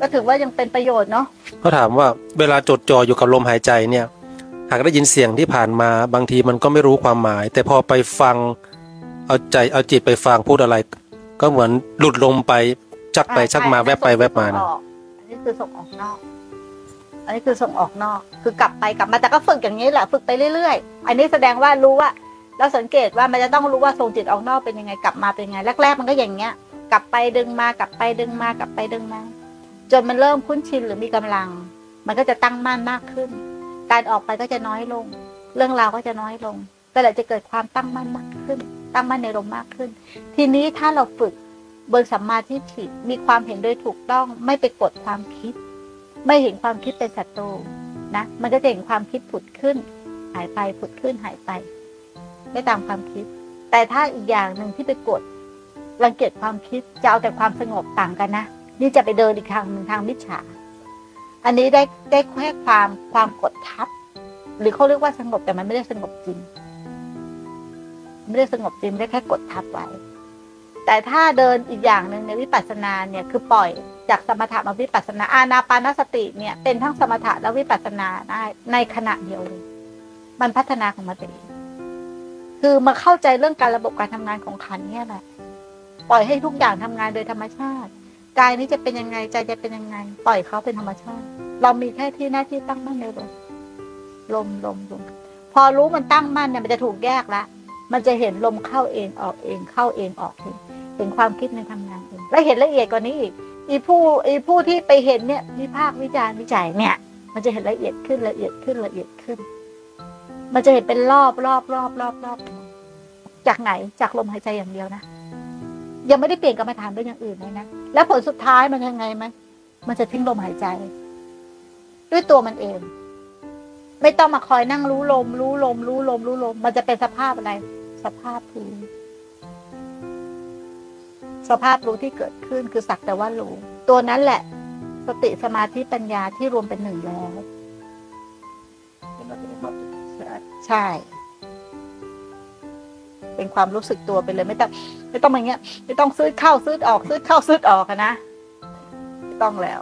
ก็ถือว่ายังเป็นประโยชน์เนาะเขาถามว่าเวลาจดจ่ออยู่กับลมหายใจเนี่ย หากได้ยินเสียงที่ผ่านมาบางทีมันก็ไม่รู้ความหมาย แต่พอไปฟังเอาใจเอาจิตไปฟังพูดอะไร ก็เหมือนหลุดลมไปชักไปชักมาแวบไปแวบมานะอันนี้คือส่งออกนอก อันนี้คือส่งออกนอก คือกลับไปกลับมาแต่ก็ฝึกอย่างนี้แหละฝึกไปเรื่อยๆ อันนี้แสดงว่ารู้ว่าเราสังเกตว่ามันจะต้องรู้ว่าส่งจิตออกนอกเป็นยังไงกลับมาเป็นยังไงแรกๆมันก็อย่างเงี้ย กลับไปดึงมากลับไปดึงมากลับไปดึงมา จนมันเริ่มคุ้นชินหรือมีกำลัง มันก็จะตั้งมั่นมากขึ้น การออกไปก็จะน้อยลง เรื่องราวก็จะน้อยลง ก็เลยจะเกิดความตั้งมั่นมากขึ้น ตั้งมั่นในลมมากขึ้น ทีนี้ถ้าเราฝึกเบนสัมมาทิฏฐิมีความเห็นโดยถูกต้อง ไม่ไปกดความคิด ไม่เห็นความคิดเป็นศัตรูนะ มันก็จะเห็นความคิดผุดขึ้น หายไปผุดขึ้นหายไป ไม่ตามความคิด แต่ถ้าอีกอย่างหนึ่งที่ไปกดรังเกียจความคิดจะเอาแต่ความสงบต่างกันนะ นี่จะไปเดินอีกทางหนึ่งทางมิจฉา อันนี้ได้ได้แค่ความความกดทับ หรือเขาเรียกว่าสงบแต่มันไม่ได้สงบจริง ไม่ได้สงบจริงได้แค่กดทับไว้ แต่ถ้าเดินอีกอย่างหนึ่งในวิปัสสนาเนี่ยคือปล่อยจากสมถะมาวิปัสสนาอานาปานสติเนี่ย เป็นทั้งสมถะและวิปัสสนาได้ในขณะเดียวเลยมันพัฒนาของมันเองคือมาเข้าใจเรื่องการระบบการทำงานของขันเนี่ยแหละปล่อยให้ทุกอย่างทำงานโดยธรรมชาติ กายนี้จะเป็นยังไงใจจะเป็นยังไง ปล่อยเขาเป็นธรรมชาติ เรามีแค่ที่หน้าที่ตั้งมั่นในลมลมลมลมพอรู้มันตั้งมั่นเนี่ยมันจะถูกแยกละมันจะเห็นลมเข้าเองออกเองเข้าเองออกเองเห็นความคิดในทำงานเองและเห็นละเอียดกว่านี้อีกอีผู้อีผู้ที่ไปเห็นเนี่ยวิพากษ์วิจารณ์วิจัยเนี่ย มันจะเห็นละเอียดขึ้นละเอียดขึ้นละเอียดขึ้น มันจะเห็นเป็นรอบรอบรอบรอบรอบจากไหนจากลมหายใจอย่างเดียวนะ ยังไม่ได้เปลี่ยนกรรมฐานเป็นอย่างอื่นเลยนะแล้วผลสุดท้ายมันยังไงไหมมันจะทิ้งลมหายใจ ด้วยตัวมันเอง ไม่ต้องมาคอยนั่งรู้ลม รู้ลม รู้ลม รู้ลม มันจะเป็นสภาพอะไร สภาพรู้สภาพรู้ที่เกิดขึ้นคือสักแต่ว่ารู้ตัวนั้นแหละ สติสมาธิปัญญาที่รวมเป็นหนึ่งแล้วใช่ เป็นความรู้สึกตัวไปเลยไม่ต้องไม่ต้องอย่างเงี้ยไม่ต้องซื้อเข้าซื้อออกซื้อเข้าซื้อออกนะไม่ต้องแล้ว